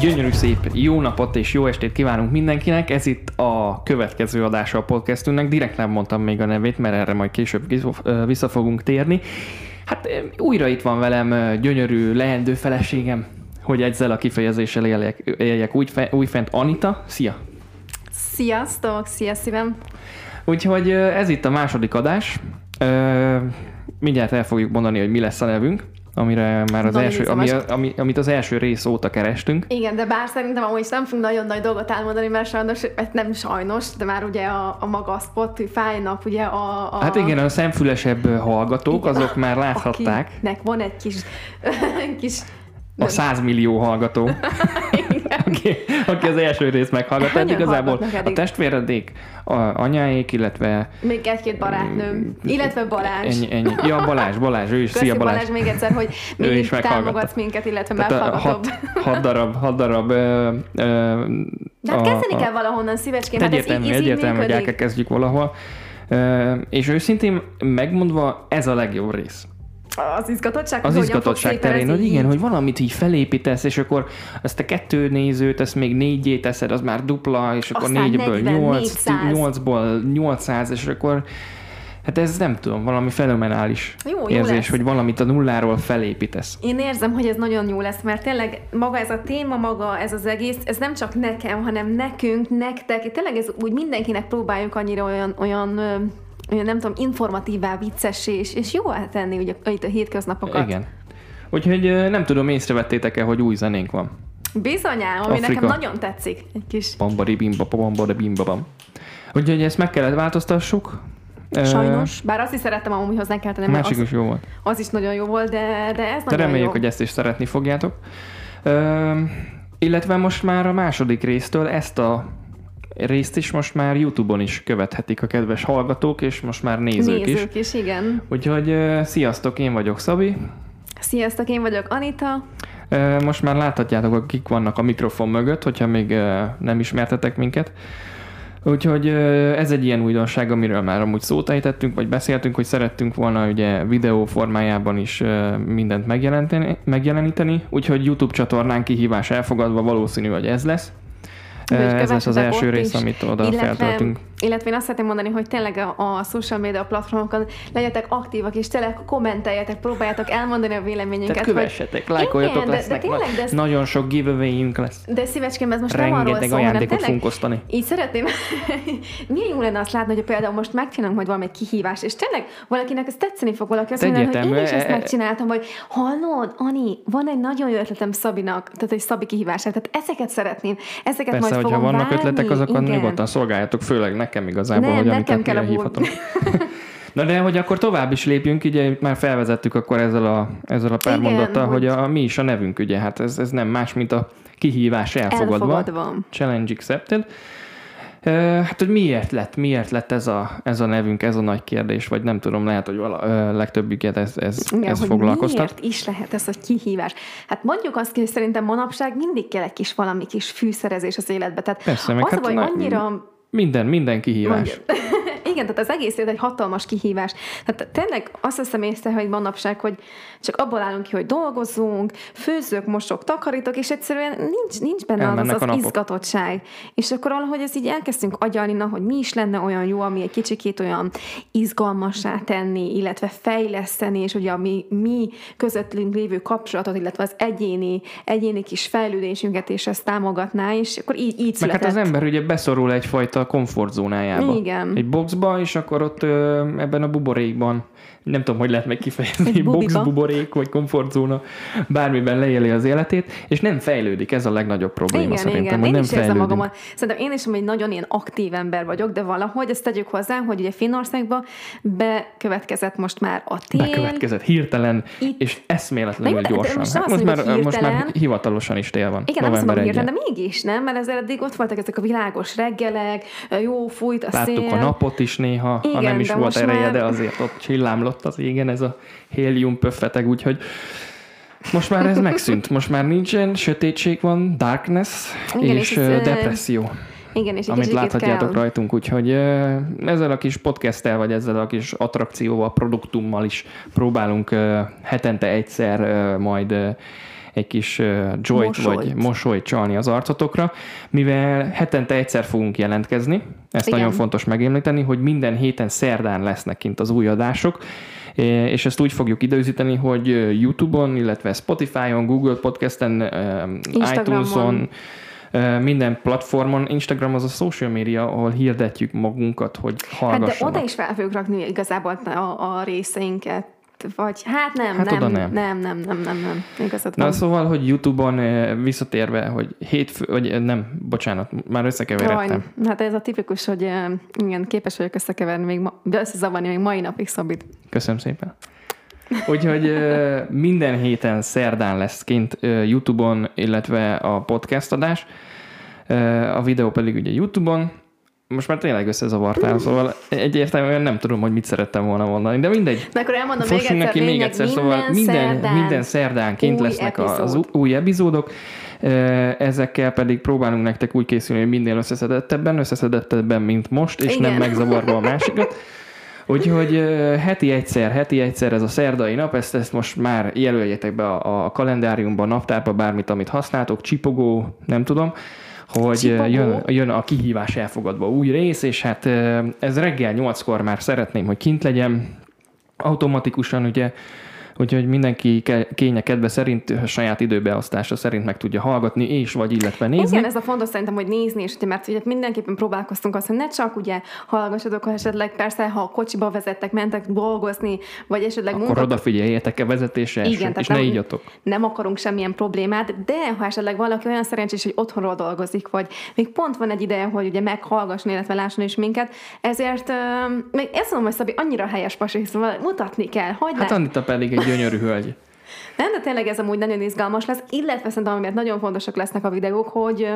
Gyönyörű szép jó napot és jó estét kívánunk mindenkinek. Ez itt a következő adása a podcastünknek. Direkt nem mondtam még a nevét, mert erre majd később vissza fogunk térni. Hát újra itt van velem gyönyörű, leendő feleségem, hogy ezzel a kifejezéssel éljek, éljek úgy, újfent Anita. Szia! Sziasztok! Szia szívem! Úgyhogy ez itt a második adás. Mindjárt el fogjuk mondani, hogy mi lesz a nevünk amire már az első, ami, ami, amit az első rész óta kerestünk. Igen, de bár szerintem amúgy nem fogunk nagyon nagy dolgot elmondani, mert sajnos, nem sajnos, de már ugye a, a maga a Spotify-nak ugye a, a... Hát igen, a szemfülesebb hallgatók, igen, azok már láthatták. Akinek van egy kis, kis a 100 millió hallgató, aki, aki az első részt meghallgatta. Hát igazából a testvéredék, a anyáék, illetve... Még egy-két barátnőm, mm, illetve Balázs. Ennyi, ennyi. Ja, Balázs, Balázs, ő is. Köszi Szia Balázs. Balázs még egyszer, hogy mindig támogatsz minket, illetve meghallgatod. Hat, hat darab, hat darab ö, ö, De hát kezdeni a, kell valahonnan, szívecském, hát ez így, egyértelmű, hogy el kell kezdjük valahol. Uh, és őszintén megmondva, ez a legjobb rész az izgatottság, az izgatottság terén, hogy igen, hogy valamit így felépítesz, és akkor ezt a kettő nézőt, ezt még négyé teszed, az már dupla, és akkor Aztán négyből 40, nyolc, nyolcból 800, és akkor Hát ez nem tudom, valami fenomenális jó, érzés, lesz. hogy valamit a nulláról felépítesz. Én érzem, hogy ez nagyon jó lesz, mert tényleg maga ez a téma, maga ez az egész, ez nem csak nekem, hanem nekünk, nektek, tényleg ez úgy mindenkinek próbáljuk annyira olyan olyan nem tudom, informatívá, viccessé, és, és jó tenni ugye itt a hétköznapokat. Igen. Úgyhogy nem tudom, észrevettétek-e, hogy új zenénk van. Bizonyám, ami Afrika. nekem nagyon tetszik. Egy kis... Bambari bimba, bambari bimba bam. Úgyhogy ezt meg kellett változtassuk. Sajnos, bár azt is szerettem amúgy hozzá kell tenni. Másik az, is jó volt. Az is nagyon jó volt, de, de ez de nagyon reméljük, jó. hogy ezt is szeretni fogjátok. Ö, illetve most már a második résztől ezt a részt is most már YouTube-on is követhetik a kedves hallgatók, és most már nézők, nézők is. is. igen. Úgyhogy sziasztok, én vagyok Szabi. Sziasztok, én vagyok Anita. Most már láthatjátok, akik vannak a mikrofon mögött, hogyha még nem ismertetek minket. Úgyhogy ez egy ilyen újdonság, amiről már amúgy szót ejtettünk, vagy beszéltünk, hogy szerettünk volna ugye videó formájában is mindent megjeleníteni, úgyhogy YouTube csatornán kihívás elfogadva valószínű, hogy ez lesz. Ez lesz az első rész, amit oda feltöltünk. Illetve én azt szeretném mondani, hogy tényleg a, a social media platformokon legyetek aktívak, és tényleg kommenteljetek, próbáljátok elmondani a véleményünket. Tehát kövessetek, hogy... lájkoljatok, igen, lesznek. De, de tényleg, de ez... Nagyon sok giveaway lesz. De szívecském, ez most Rengeteg nem arról szól, hanem tényleg osztani. így szeretném, milyen jó lenne azt látni, hogy például most megcsinálunk majd valami kihívást, és tényleg valakinek ez tetszeni fog, valaki azt mondja, hogy én is ezt e- megcsináltam, hogy hallod, Ani, van egy nagyon jó ötletem Szabinak, tehát egy Szabi kihívás, tehát ezeket szeretném, ezeket Persze, majd hogyha vannak várni, ötletek, azokat nyugodtan szolgáljátok, főleg nekem igazából, nem, hogy nekem kell hívhatom. Na de hogy akkor tovább is lépjünk, ugye már felvezettük akkor ezzel a, ezzel a pár Igen, mondattal, hogy, hogy a, mi is a nevünk, ugye, hát ez, ez nem más, mint a kihívás elfogadva. elfogadva. Challenge accepted. Hát, hogy miért lett, miért lett ez a, ez a nevünk, ez a nagy kérdés, vagy nem tudom, lehet, hogy vala, legtöbbjüket ez, ez, Igen, ez foglalkoztat. miért is lehet ez a kihívás? Hát mondjuk azt, hogy szerintem manapság mindig kell egy kis valami kis fűszerezés az életbe. Tehát Persze, meg az hát baj, annyira... Minden, minden kihívás. Igen, tehát az egész élet egy hatalmas kihívás. Tehát tényleg azt hiszem észre, hogy manapság, hogy csak abból állunk ki, hogy dolgozunk, főzök, mosok, takarítok, és egyszerűen nincs, nincs benne Elmennek az, az izgatottság. És akkor valahogy ez így elkezdtünk agyalni, na, hogy mi is lenne olyan jó, ami egy kicsikét olyan izgalmassá tenni, illetve fejleszteni, és ugye a mi, mi közöttünk lévő kapcsolatot, illetve az egyéni, egyéni kis fejlődésünket, és ezt támogatná, és akkor így, így Meg hát az ember ugye beszorul egyfajta komfortzónájába. Igen. Egy boxba, és akkor ott ebben a buborékban nem tudom, hogy lehet meg kifejezni, box, buborék vagy komfortzóna, bármiben leéli az életét, és nem fejlődik, ez a legnagyobb probléma igen, szerintem, igen. hogy én nem is érzem magamat. Szerintem én is egy nagyon ilyen aktív ember vagyok, de valahogy ezt tegyük hozzá, hogy ugye Finnországba bekövetkezett most már a tél. Bekövetkezett hirtelen, Itt... és eszméletlenül gyorsan. Most, hát most, már, most már hivatalosan is tél van. Igen, nem mondom hirtelen, de mégis nem, mert ezzel eddig ott voltak ezek a világos reggelek, jó fújt a Láttuk szél. a napot is néha, igen, ha nem is volt ereje, már... de azért ott csillámlott az égen ez a hélium pöffeteg, úgyhogy most már ez megszűnt. Most már nincsen, sötétség van, darkness Igen, és, és ez, depresszió. Igen, és amit láthatjátok kell. rajtunk, úgyhogy ezzel a kis podcasttel, vagy ezzel a kis attrakcióval, produktummal is próbálunk hetente egyszer majd egy kis joyt mosolyt. vagy mosolyt csalni az arcotokra, mivel hetente egyszer fogunk jelentkezni, ezt Igen. nagyon fontos megemlíteni, hogy minden héten szerdán lesznek kint az új adások, és ezt úgy fogjuk időzíteni, hogy YouTube-on, illetve Spotify-on, Google Podcast-en, iTunes-on, minden platformon. Instagram az a social media, ahol hirdetjük magunkat, hogy hallgassanak. Hát de oda is fel fogjuk rakni igazából a, a részeinket vagy hát nem, hát nem, nem, nem, nem, nem, nem, nem, igazad Na szóval, hogy Youtube-on visszatérve, hogy hétfő, vagy nem, bocsánat, már összekeveredtem. Jaj, hát ez a tipikus, hogy igen, képes vagyok összekeverni, még ma, összezavarni még mai napig Szabit. Köszönöm szépen. Úgyhogy minden héten szerdán lesz kint YouTube-on, illetve a podcast adás. A videó pedig ugye YouTube-on, most már tényleg összezavartál, szóval egyértelműen nem tudom, hogy mit szerettem volna mondani, de mindegy. De akkor elmondom még egyszer, neki még egyszer, minden szóval minden, szerdán, minden szerdánként lesznek epizód. az új epizódok, ezekkel pedig próbálunk nektek úgy készülni, hogy minél összeszedettebben, összeszedettebben, mint most, és Igen. nem megzavarva a másikat. Úgyhogy heti egyszer, heti egyszer ez a szerdai nap, ezt, ezt most már jelöljetek be a, a kalendáriumban, naptárba, bármit, amit használtok, csipogó, nem tudom hogy jön, jön a kihívás elfogadva új rész, és hát ez reggel nyolckor már szeretném, hogy kint legyen, automatikusan ugye Úgyhogy mindenki kénye kedve szerint, a saját időbeosztása szerint meg tudja hallgatni, és vagy illetve nézni. Igen, ez a fontos szerintem, hogy nézni, és mert ugye mindenképpen próbálkoztunk azt, hogy ne csak ugye hallgassatok, ha esetleg persze, ha a kocsiba vezettek, mentek dolgozni, vagy esetleg Akkor munkat... odafigyeljetek a vezetésre, Igen, és, és ne ígyatok. Nem akarunk semmilyen problémát, de ha esetleg valaki olyan szerencsés, hogy otthonról dolgozik, vagy még pont van egy ideje, hogy ugye meghallgasson, illetve lásson is minket, ezért uh, még ezt mondom, hogy Szabi annyira helyes pasi, szóval mutatni kell. Hogy hát Anita pedig egy gyönyörű hölgy. Nem, de tényleg ez amúgy nagyon izgalmas lesz, illetve szerintem, amiért nagyon fontosak lesznek a videók, hogy...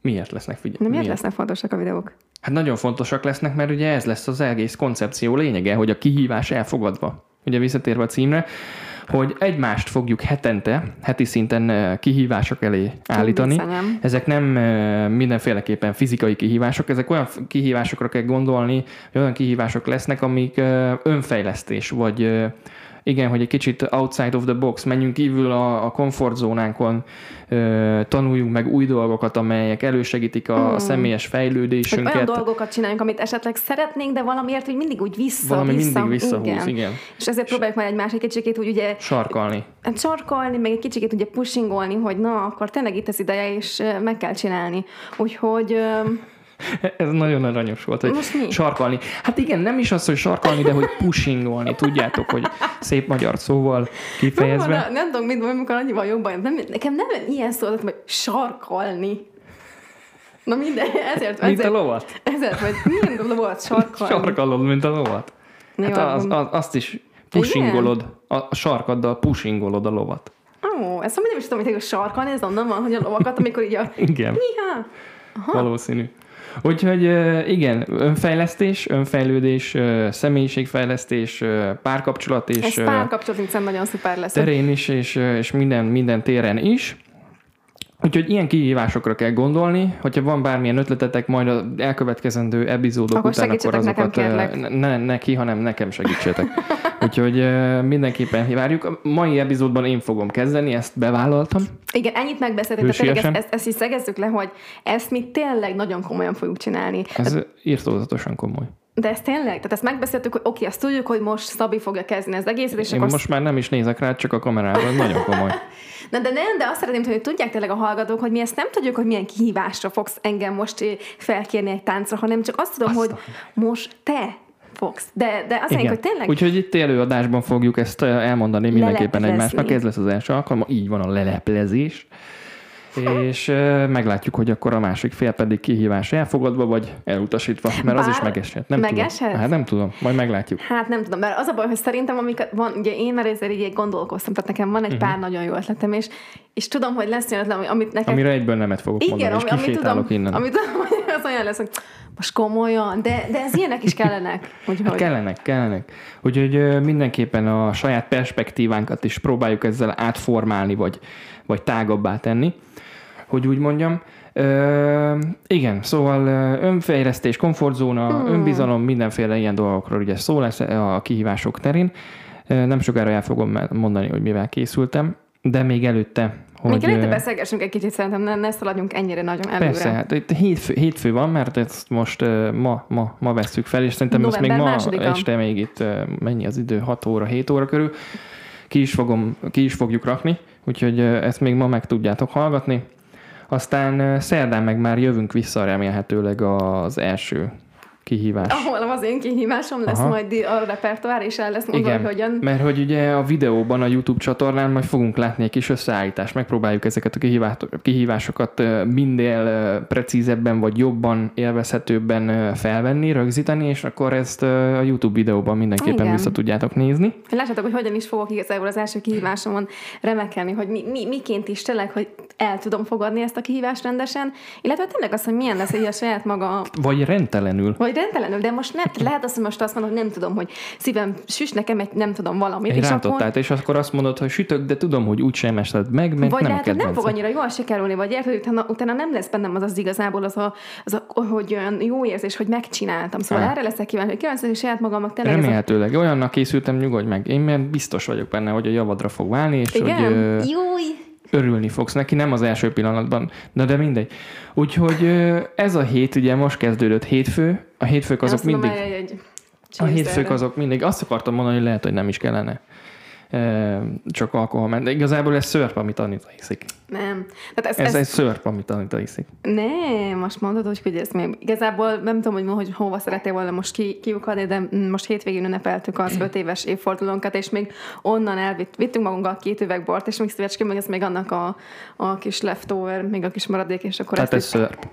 Miért lesznek figyelme? miért, miért lesznek fontosak a videók? Hát nagyon fontosak lesznek, mert ugye ez lesz az egész koncepció lényege, hogy a kihívás elfogadva. Ugye visszatérve a címre, hogy egymást fogjuk hetente, heti szinten kihívások elé állítani. Nem. Ezek nem mindenféleképpen fizikai kihívások, ezek olyan kihívásokra kell gondolni, hogy olyan kihívások lesznek, amik önfejlesztés, vagy igen, hogy egy kicsit outside of the box, menjünk kívül a, a komfortzónánkon, ö, tanuljunk meg új dolgokat, amelyek elősegítik a, hmm. a személyes fejlődésünket. Hogy olyan dolgokat csináljunk, amit esetleg szeretnénk, de valamiért, hogy mindig úgy vissza, Valami vissza. mindig visszahúz, igen. igen. És ezért próbáljuk majd egy másik kicsikét úgy ugye... Sarkalni. Hát sarkalni, meg egy kicsikét ugye pushingolni, hogy na, akkor tényleg itt az ideje, és meg kell csinálni. Úgyhogy... Ez nagyon aranyos volt, hogy sarkalni. Hát igen, nem is az, hogy sarkalni, de hogy pushingolni. Tudjátok, hogy szép magyar szóval kifejezve. Nem, nem tudom, mit amikor annyival jobban. Nem, nekem nem ilyen szó, hogy sarkalni. Na minden, ezért. Mint ezért, a lovat? Ezért, vagy milyen a lovat sarkalni? Sarkalod, mint a lovat. Hát az, az, azt is pushingolod, a, a sarkaddal pushingolod a lovat. Ó, ezt nem is tudom, hogy sarkalni, ez onnan van, hogy a lovakat, amikor így a... Igen. Aha. Valószínű. Úgyhogy igen, önfejlesztés, önfejlődés, személyiségfejlesztés, párkapcsolat és... Ez párkapcsolat hiszen nagyon szuper lesz. Terén is, és, és minden, minden téren is. Úgyhogy ilyen kihívásokra kell gondolni, hogyha van bármilyen ötletetek majd az elkövetkezendő epizódok akkor után, akkor azokat ne neki, hanem nekem segítsetek. Úgyhogy mindenképpen várjuk. A mai epizódban én fogom kezdeni, ezt bevállaltam. Igen, ennyit megbeszéltük, de tényleg ezt, ezt, ezt is szegezzük le, hogy ezt mi tényleg nagyon komolyan fogjuk csinálni. Ez hát, írtózatosan komoly. De ez tényleg? Tehát ezt megbeszéltük, hogy oké, azt tudjuk, hogy most Szabi fogja kezdeni az egészet, és Én akkor... most már nem is nézek rá, csak a kamerában, nagyon komoly. Na, de nem, de azt szeretném, hogy tudják tényleg a hallgatók, hogy mi ezt nem tudjuk, hogy milyen kihívásra fogsz engem most felkérni egy táncra, hanem csak azt tudom, Aztán. hogy most te fogsz. De, de azt mondjuk, hogy tényleg... Úgyhogy itt előadásban fogjuk ezt elmondani mindenképpen egymásnak. Ez lesz az első alkalom, így van a leleplezés és meglátjuk, hogy akkor a másik fél pedig kihívás elfogadva, vagy elutasítva, mert Bár az is megeshet. Nem megeshet? Tudom. Hát nem tudom, majd meglátjuk. Hát nem tudom, mert az a baj, hogy szerintem amiket van, ugye én már ezzel így gondolkoztam, tehát nekem van egy uh-huh. pár nagyon jó ötletem, és, és tudom, hogy lesz olyan amit neked... Amire egyből nemet fogok Igen, mondani, ami, és amit tudom, innen. Amit tudom, hogy az olyan lesz, hogy most komolyan, de, de ez ilyenek is kellenek. Úgyhogy... Hát kellenek, kellenek. Úgyhogy mindenképpen a saját perspektívánkat is próbáljuk ezzel átformálni, vagy, vagy tágabbá tenni hogy úgy mondjam. Ö, igen, szóval önfejlesztés, komfortzóna, hmm. önbizalom, mindenféle ilyen dolgokról ugye szó lesz a kihívások terén. Nem sokára el fogom mondani, hogy mivel készültem. De még előtte hogy, Még előtte beszélgessünk egy kicsit, szerintem ne, ne szaladjunk ennyire nagyon előre. Persze, hát itt hétfő, hétfő van, mert ezt most ma, ma, ma vesszük fel, és szerintem November ezt még ma másodika. este még itt mennyi az idő, 6 óra, 7 óra körül, ki is, fogom, ki is fogjuk rakni, úgyhogy ezt még ma meg tudjátok hallgatni. Aztán szerdán meg már jövünk vissza remélhetőleg az első kihívás. Ahol az én kihívásom lesz Aha. majd a repertoár, és el lesz mondva, Igen, hogy hogyan. mert hogy ugye a videóban, a YouTube csatornán majd fogunk látni egy kis összeállítást, megpróbáljuk ezeket a kihívásokat minél precízebben vagy jobban, élvezhetőbben felvenni, rögzíteni, és akkor ezt a YouTube videóban mindenképpen Igen. vissza tudjátok nézni. Lássátok, hogy hogyan is fogok igazából az első kihívásomon remekelni, hogy mi, mi, miként is tényleg, hogy el tudom fogadni ezt a kihívást rendesen, illetve tényleg az, hogy milyen lesz egy a saját maga... Vagy rendtelenül. Vagy rendtelenül, de most nem, lehet azt, hogy most azt mondod, hogy nem tudom, hogy szívem süs nekem egy nem tudom valamit. Egy és akkor... és akkor azt mondod, hogy sütök, de tudom, hogy úgy sem esett meg, mert vagy nem lehet, hogy nem fog annyira jól sikerülni, vagy érted, hogy utána, utána nem lesz bennem az az igazából az, a, az a, hogy olyan jó érzés, hogy megcsináltam. Szóval ha. erre leszek kíváncsi, hogy kíváncsi, hogy saját magamnak tényleg. Remélhetőleg. A... Olyannak készültem, nyugodj meg. Én mert biztos vagyok benne, hogy a javadra fog válni, és Igen? hogy... Júj! Örülni fogsz neki, nem az első pillanatban, de de mindegy. Úgyhogy ez a hét ugye most kezdődött hétfő, a hétfők azok mindig... Egy a hétfők azok mindig, azt akartam mondani, hogy lehet, hogy nem is kellene csak alkohol De igazából ez szörp, amit Anita iszik. Nem. Tehát ez, ez, ez, egy szörp, amit Anita iszik. Nem, most mondod, hogy, hogy ez még igazából nem tudom, hogy, hogy hova szeretél volna most ki, kiukadni, de most hétvégén ünnepeltük az öt éves évfordulónkat, és még onnan elvittünk vittünk magunkkal két üveg bort, és még szívecskén meg ez még annak a, a kis leftover, még a kis maradék, és akkor Tehát ez szörp.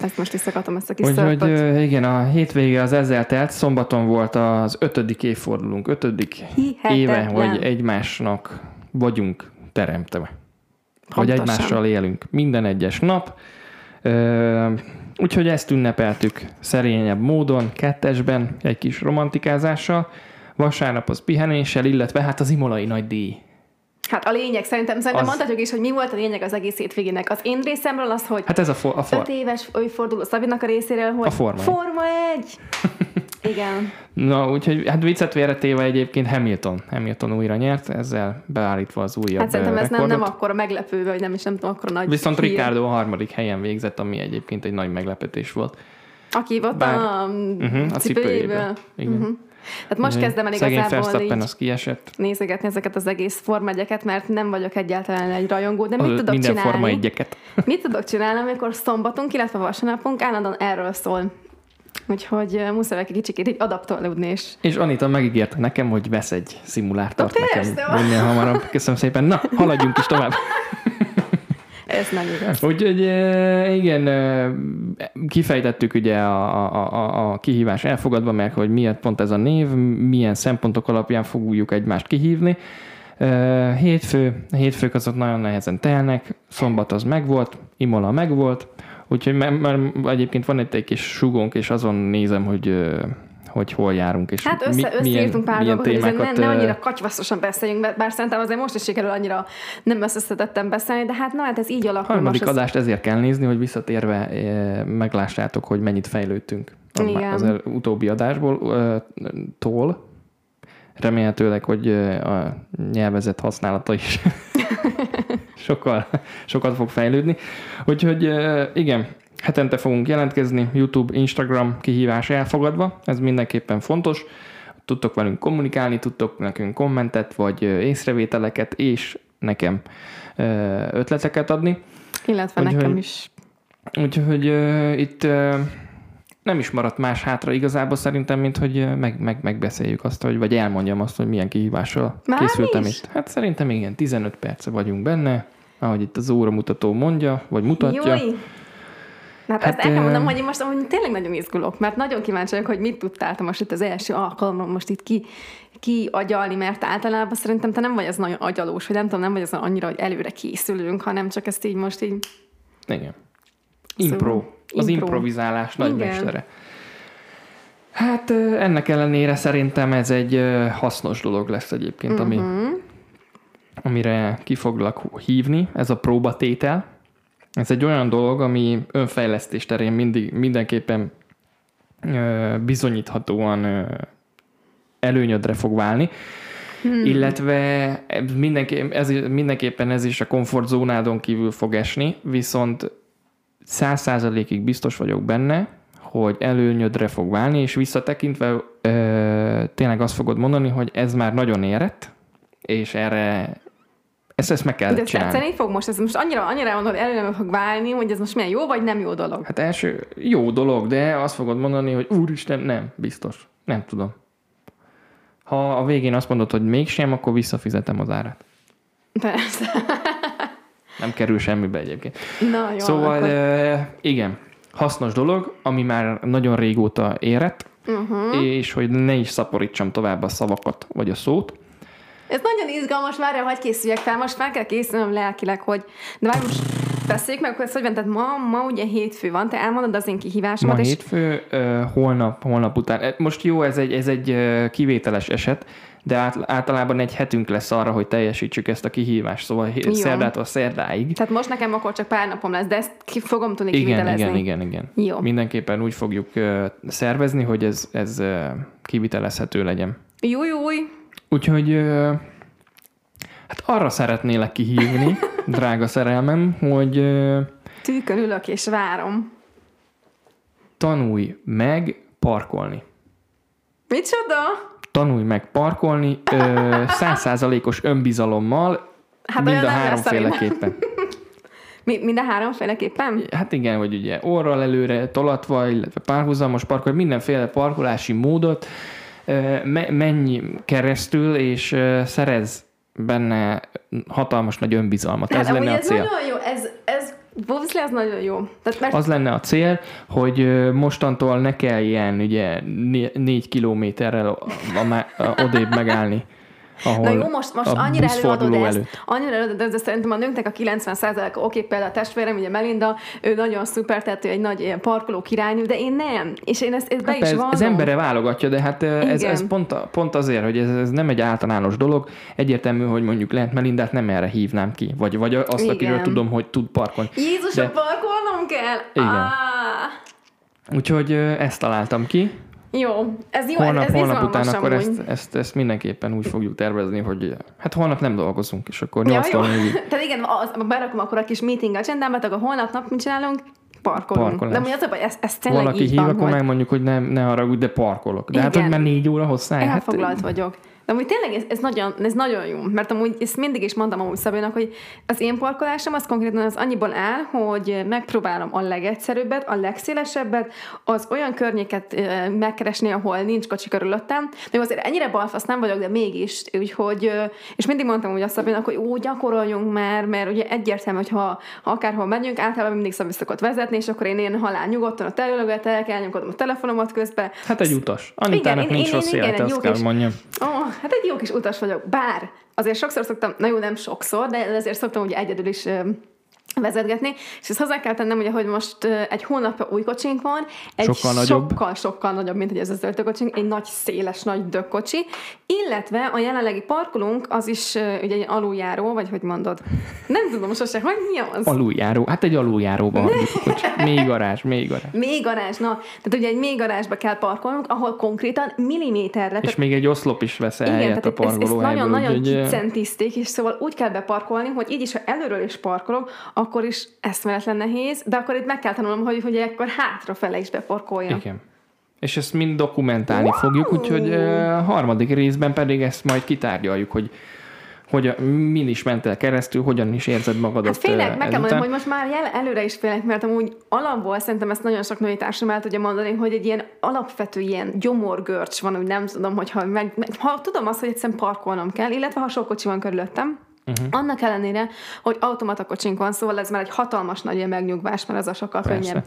Ezt most visszakatom ezt a kis Úgyhogy igen, a hétvége az ezzel telt, szombaton volt az ötödik évfordulunk, ötödik Hihetetlen. éve, hogy egymásnak vagyunk teremtve. Hogy egymással élünk minden egyes nap. Úgyhogy ezt ünnepeltük szerényebb módon, kettesben, egy kis romantikázással. Vasárnap az pihenéssel, illetve hát az imolai nagy díj Hát a lényeg, szerintem, szerintem az... mondhatjuk is, hogy mi volt a lényeg az egész hétvégének. Az én részemről az, hogy hát ez a, for, a for... öt éves forduló Szabinak a részéről, hogy a Forma, forma egy. Igen. Na, úgyhogy hát viccet téve egyébként Hamilton. Hamilton újra nyert, ezzel beállítva az újabb Hát szerintem ez nem, nem akkor meglepő, vagy nem is nem tudom, akkor nagy Viszont hír. Ricardo a harmadik helyen végzett, ami egyébként egy nagy meglepetés volt. Aki volt Bár... a, uh-huh, a cipőjéből. Igen. Uh-huh. Hát most kezdem el igazából így az kiesett. nézegetni ezeket az egész formegyeket, mert nem vagyok egyáltalán egy rajongó, de mit tudok minden csinálni? forma egyeket. mit tudok csinálni, amikor szombatunk, illetve vasárnapunk állandóan erről szól. Úgyhogy muszáj egy kicsit így adaptálódni is. És Anita megígérte nekem, hogy vesz egy szimulátort nekem minél hamarabb. Köszönöm szépen. Na, haladjunk is tovább. Ez nem igaz. Úgyhogy igen, kifejtettük ugye a, a, a, a kihívás elfogadva, meg hogy miért pont ez a név, milyen szempontok alapján fogjuk egymást kihívni. Hétfő, hétfők azok nagyon nehezen telnek, szombat az megvolt, Imola megvolt, úgyhogy mert, mert egyébként van itt egy kis sugónk, és azon nézem, hogy hogy hol járunk, és Hát össze, mi, összeírtunk pár dolgot, hogy ne, ne annyira katyvaszosan beszéljünk, bár szerintem azért most is sikerül annyira nem összeszedettem beszélni, de hát na, hát ez így alakul. Harmadik most adást ez... ezért kell nézni, hogy visszatérve meglássátok, hogy mennyit fejlődtünk Igen. az utóbbi adásból tól. Remélhetőleg, hogy a nyelvezet használata is sokkal, sokat fog fejlődni. Úgyhogy igen, Hetente fogunk jelentkezni, YouTube, Instagram kihívás elfogadva, ez mindenképpen fontos. Tudtok velünk kommunikálni, tudtok nekünk kommentet vagy észrevételeket, és nekem ötleteket adni. Illetve úgyhogy, nekem is. Úgyhogy uh, itt uh, nem is maradt más hátra igazából szerintem, mint hogy meg, meg, megbeszéljük azt, hogy, vagy elmondjam azt, hogy milyen kihívással Már készültem is? itt. Hát szerintem igen, 15 perce vagyunk benne, ahogy itt az óramutató mondja, vagy mutatja. Júj. Hát, hát ezt el kell mondanom, hogy én most amúgy tényleg nagyon izgulok, mert nagyon kíváncsi vagyok, hogy mit tudtál te most itt az első alkalommal most itt ki, ki agyalni, mert általában szerintem te nem vagy az nagyon agyalós, vagy nem tudom, nem vagy az annyira, hogy előre készülünk, hanem csak ezt így most így... Igen. Impro. Szóval, az impro. improvizálás nagymestere. Hát ennek ellenére szerintem ez egy hasznos dolog lesz egyébként, uh-huh. ami, mhm. amire ki foglak hívni, ez a próbatétel. Ez egy olyan dolog, ami önfejlesztés terén mindig, mindenképpen bizonyíthatóan előnyödre fog válni. Hmm. Illetve mindenki, ez, mindenképpen ez is a komfortzónádon kívül fog esni, viszont száz százalékig biztos vagyok benne, hogy előnyödre fog válni, és visszatekintve ö, tényleg azt fogod mondani, hogy ez már nagyon érett, és erre ezt, ezt meg kell De csinálni. tetszeni fog most? Ez most annyira, annyira mondod, hogy előre fog válni, hogy ez most milyen jó vagy nem jó dolog? Hát első jó dolog, de azt fogod mondani, hogy úristen, nem, biztos. Nem tudom. Ha a végén azt mondod, hogy mégsem, akkor visszafizetem az árat. Persze. Nem kerül semmibe egyébként. Na jó. Szóval akkor... igen, hasznos dolog, ami már nagyon régóta érett, uh-huh. és hogy ne is szaporítsam tovább a szavakat, vagy a szót. Ez nagyon izgalmas, már hogy készüljek fel, most fel kell készülnöm lelkileg, hogy de várj, most beszéljük meg, hogy ez hogy van, tehát ma, ma ugye hétfő van, te elmondod az én kihívásomat. Ma és... hétfő, uh, holnap, holnap után. Most jó, ez egy, ez egy kivételes eset, de át, általában egy hetünk lesz arra, hogy teljesítsük ezt a kihívást, szóval Jó. szerdától szerdáig. Tehát most nekem akkor csak pár napom lesz, de ezt ki fogom tudni igen, kivitelezni. Igen, igen, igen. Jó. Mindenképpen úgy fogjuk uh, szervezni, hogy ez, ez uh, kivitelezhető legyen. Jó, jó. Úgyhogy hát arra szeretnélek kihívni, drága szerelmem, hogy... Tűkön ülök és várom. Tanulj meg parkolni. Micsoda? tanulj meg parkolni százszázalékos önbizalommal, hát mind a háromféleképpen. Mi, mind a háromféleképpen? Hát igen, hogy ugye orral előre tolatva, illetve párhuzamos parkol, mindenféle parkolási módot me- menj keresztül, és szerez benne hatalmas nagy önbizalmat. Hát, ez lenne a cél. Ez nagyon jó, ez, ez Bobsleigh az nagyon jó. Tehát mert... Az lenne a cél, hogy mostantól ne kelljen ugye négy kilométerrel a, a, a, odébb megállni. Ahol Na jó, most, most annyira előadod ezt, előtt. annyira előadod ezt, de szerintem a nőknek a 90%-a, oké, például a testvérem, ugye Melinda, ő nagyon szuper, tehát ő egy nagy ilyen parkoló királynő, de én nem, és én ezt, ezt be hát is ez, ez embere válogatja, de hát ez, ez pont, pont azért, hogy ez, ez nem egy általános dolog, egyértelmű, hogy mondjuk lehet Melindát nem erre hívnám ki, vagy, vagy azt, Igen. akiről tudom, hogy tud parkolni. Jézus, de... parkolnom kell? Igen. Ah. Úgyhogy ezt találtam ki. Jó, ez jó, holnap, ez holnap után akkor ezt, ezt, ezt, mindenképpen úgy fogjuk tervezni, hogy hát holnap nem dolgozunk, és akkor 8 ja, Tehát igen, az, berakom akkor a kis meeting agendámat, akkor holnap nap mit csinálunk? Parkolunk. Parkolás. De mi az, hogy ez, ez tényleg Valaki így hív, van, akkor hogy... megmondjuk, hogy nem, ne haragudj, de parkolok. De igen. hát, hogy már négy óra hosszá. Elfoglalt hát, vagyok. De amúgy tényleg ez, ez, nagyon, ez nagyon jó, mert amúgy ezt mindig is mondtam amúgy Szabénak, hogy az én parkolásom az konkrétan az annyiból áll, hogy megpróbálom a legegyszerűbbet, a legszélesebbet, az olyan környéket megkeresni, ahol nincs kocsi körülöttem. De azért ennyire balfasz nem vagyok, de mégis, úgyhogy, és mindig mondtam úgy a Szabénak, hogy úgy gyakoroljunk már, mert ugye egyértelmű, hogy ha, ha akárhol megyünk, általában mindig Szabi szokott vezetni, és akkor én ilyen halál nyugodtan ott előlögetek, elnyomkodom a telefonomat közben. Hát egy utas. Anitának igen, nincs én, rossz élete, azt kell mondjam. Oh, hát egy jó kis utas vagyok. Bár azért sokszor szoktam, na jó, nem sokszor, de azért szoktam ugye egyedül is vezetgetni, és ezt hozzá kell tennem, ugye, hogy most egy hónapja új kocsink van, egy sokkal nagyobb, sokkal, sokkal nagyobb mint hogy ez az öltőkocsink, egy nagy, széles, nagy dökkocsi, illetve a jelenlegi parkolunk az is ugye egy aluljáró, vagy hogy mondod? Nem tudom sose, hogy mi az? Aluljáró, hát egy aluljáróba Még garázs, még garázs. Még garázs, na. Tehát ugye egy még garázsba kell parkolnunk, ahol konkrétan milliméterre. És még egy oszlop is vesz el helyet a ezt nagyon-nagyon kicentizték, és szóval úgy kell beparkolni, hogy így is, ha előről is parkolok, akkor is eszméletlen nehéz, de akkor itt meg kell tanulnom, hogy, hogy akkor hátrafele is beporkoljam. Igen. És ezt mind dokumentálni wow. fogjuk, úgyhogy a harmadik részben pedig ezt majd kitárgyaljuk, hogy hogy min is mentél keresztül, hogyan is érzed magadat Hát félek, meg kell mondani, hogy most már jel, előre is félek, mert amúgy alapból szerintem ezt nagyon sok női társam el tudja mondani, hogy egy ilyen alapvető ilyen gyomorgörcs van, hogy nem tudom, hogyha meg, meg, ha tudom azt, hogy egyszerűen parkolnom kell, illetve ha sok kocsi van körülöttem, Uh-huh. Annak ellenére, hogy automata kocsink van, szóval ez már egy hatalmas nagy megnyugvás, mert ez a sokkal könnyebb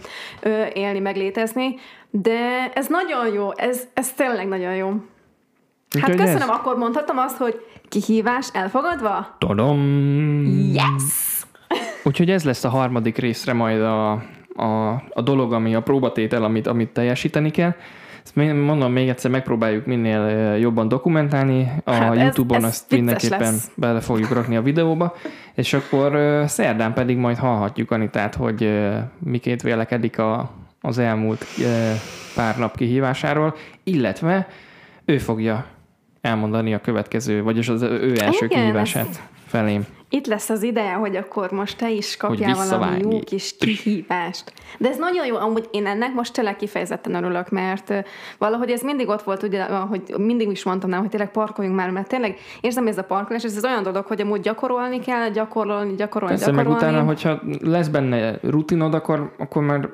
élni, meglétezni. De ez nagyon jó, ez, ez tényleg nagyon jó. Hát Úgyhogy köszönöm, ez... akkor mondhatom azt, hogy kihívás elfogadva? Tudom. Yes! Úgyhogy ez lesz a harmadik részre majd a, a, a dolog, ami a próbatétel, amit, amit teljesíteni kell. Ezt mondom, még egyszer megpróbáljuk minél jobban dokumentálni. A hát YouTube-on ez, ez azt mindenképpen lesz. bele fogjuk rakni a videóba, és akkor szerdán pedig majd hallhatjuk Anitát, hogy miként vélekedik a, az elmúlt pár nap kihívásáról, illetve ő fogja elmondani a következő, vagyis az ő első Igen, kihívását felém itt lesz az ideje, hogy akkor most te is kapjál valami jó kis kihívást. De ez nagyon jó, amúgy én ennek most tényleg kifejezetten örülök, mert valahogy ez mindig ott volt, ugye, hogy mindig is mondtam, hogy tényleg parkoljunk már, mert tényleg érzem, ez a parkolás, ez az olyan dolog, hogy amúgy gyakorolni kell, gyakorolni, gyakorolni, Persze, gyakorolni. meg utána, hogyha lesz benne rutinod, akkor, akkor már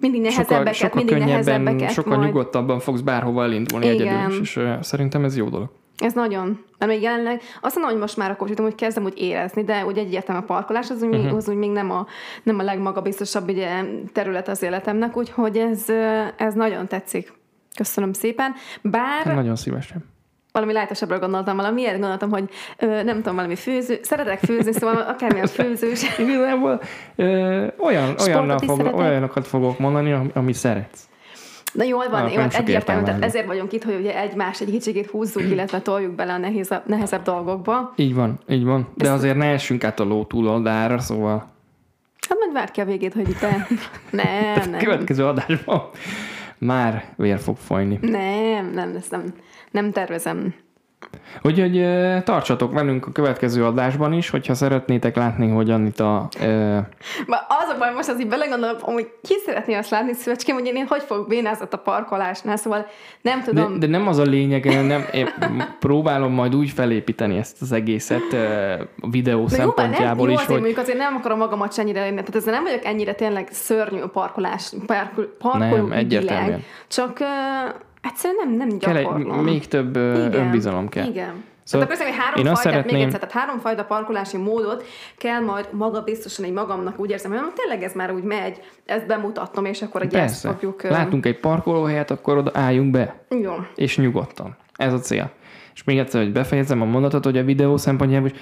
mindig nehezebbeket, sokkal, sokkal mindig nehezebbeket. Sokkal majd. nyugodtabban fogsz bárhova elindulni Igen. egyedül, és, és szerintem ez jó dolog. Ez nagyon. Mert még jelenleg azt mondom, hogy most már akkor hogy kezdem úgy érezni, de úgy egyértelmű a parkolás az úgy, uh-huh. az úgy még nem a, nem a legmagabiztosabb ugye, terület az életemnek, úgyhogy ez, ez nagyon tetszik. Köszönöm szépen. Bár... Hát nagyon szívesen valami lájtosabbra gondoltam, valamiért gondoltam, hogy ö, nem tudom, valami főző, szeretek főzni, szóval akármilyen főzős. Igazából ö, olyan, olyan fog, olyanokat fogok mondani, ami szeretsz. Na jól van, jó, hát egyértelmű, tehát ezért vagyunk itt, hogy ugye egymás egy kicsit húzzuk, illetve toljuk bele a nehézebb, nehezebb dolgokba. Így van, így van. De Ezt azért ne essünk át a ló túloldára, szóval... Hát majd várj ki a végét, hogy te... nem, nem. Következő adásban már vér fog folyni. Nem, nem, ezt nem, nem tervezem. Úgyhogy tartsatok velünk a következő adásban is, hogyha szeretnétek látni, hogy Anita... Uh... Az a baj, most az így belegondolom, hogy ki szeretné azt látni, szívecském, hogy én hogy fogok bénázott a parkolásnál, szóval nem tudom. De, de nem az a lényeg, nem, én próbálom majd úgy felépíteni ezt az egészet a videó de szempontjából jó, is, jó, hogy... azért nem akarom magamat se ennyire lenni, tehát ezzel nem vagyok ennyire tényleg szörnyű a parkolás, parkol, parkoló nem, egyértelműen. Csak Egyszerűen nem, nem gyakorlom. Kell egy, még több Igen. önbizalom kell. Igen. Szóval tehát akkor három én fajta, szeretném... még egyszer, tehát három fajta parkolási módot kell majd maga biztosan egy magamnak úgy érzem, hogy tényleg ez már úgy megy, ezt bemutatnom, és akkor egy ezt fogjuk... Látunk egy parkolóhelyet, akkor oda álljunk be. Jó. És nyugodtan. Ez a cél. És még egyszer, hogy befejezem a mondatot, hogy a videó szempontjából is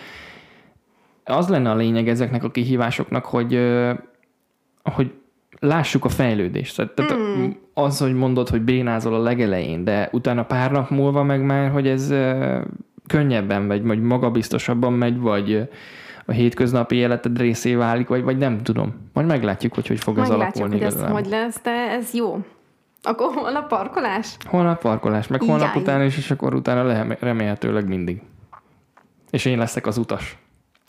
az lenne a lényeg ezeknek a kihívásoknak, hogy, hogy lássuk a fejlődést. Tehát mm. az, hogy mondod, hogy bénázol a legelején, de utána pár nap múlva meg már, hogy ez könnyebben megy, vagy magabiztosabban megy, vagy a hétköznapi életed részé válik, vagy, vagy nem tudom. Majd meglátjuk, hogy hogy fog meglátjuk, ez alakulni. Meglátjuk, hogy ez hogy lesz, de ez jó. Akkor holnap parkolás? Holnap parkolás, meg holnap Jaj. után is, és akkor utána remélhetőleg mindig. És én leszek az utas.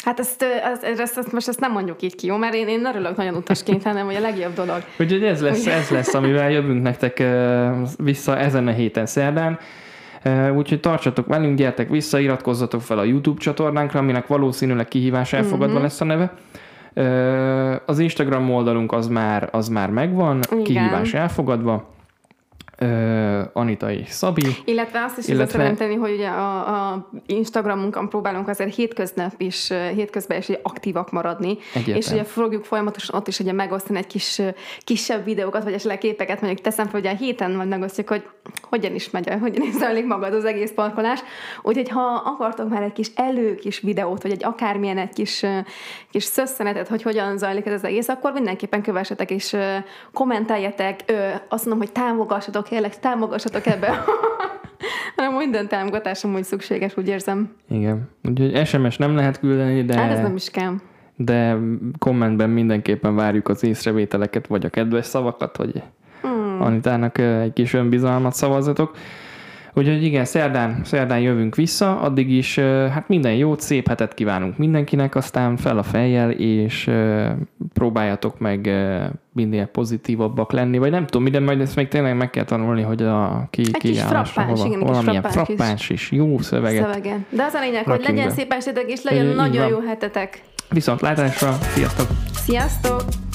Hát ezt, ezt, ezt, ezt, most ezt nem mondjuk így ki, jó? Mert én, én örülök nagyon utasként, hanem hogy a legjobb dolog. Úgyhogy ez lesz, ez lesz, amivel jövünk nektek vissza ezen a héten szerdán. Úgyhogy tartsatok velünk, gyertek vissza, iratkozzatok fel a YouTube csatornánkra, aminek valószínűleg kihívás elfogadva mm-hmm. lesz a neve. Az Instagram oldalunk az már, az már megvan, Igen. kihívás elfogadva uh, Anita és Szabi. Illetve azt is illetve... szeretném tenni, hogy ugye a, a Instagramunkon próbálunk azért hétköznap is, hétközben is aktívak maradni, Egyetlen. és ugye fogjuk folyamatosan ott is ugye megosztani egy kis kisebb videókat, vagy esetleg képeket, mondjuk teszem fel, hogy a héten majd megosztjuk, hogy hogyan is megy, hogyan is zajlik magad az egész parkolás. Úgyhogy ha akartok már egy kis elő kis videót, vagy egy akármilyen egy kis, kis szösszenetet, hogy hogyan zajlik ez az egész, akkor mindenképpen kövessetek és kommenteljetek, azt mondom, hogy támogassatok kérlek, támogassatok ebbe. hanem minden támogatás amúgy szükséges, úgy érzem. Igen. Úgyhogy SMS nem lehet küldeni, de... Hát ez nem is kell. De kommentben mindenképpen várjuk az észrevételeket, vagy a kedves szavakat, hogy hmm. Anitának egy kis önbizalmat szavazatok. Úgyhogy igen, szerdán, szerdán jövünk vissza, addig is hát minden jót, szép hetet kívánunk mindenkinek, aztán fel a fejjel, és próbáljatok meg minél pozitívabbak lenni, vagy nem tudom, minden majd ezt még tényleg meg kell tanulni, hogy a ki, Egy kis frappáns, igen, valamilyen frappáns, frappáns is. Jó szöveget. Szövegen. De az a lényeg, hogy legyen szép estétek, és legyen Egy, nagyon jó hetetek. Viszont látásra, sziasztok! Sziasztok!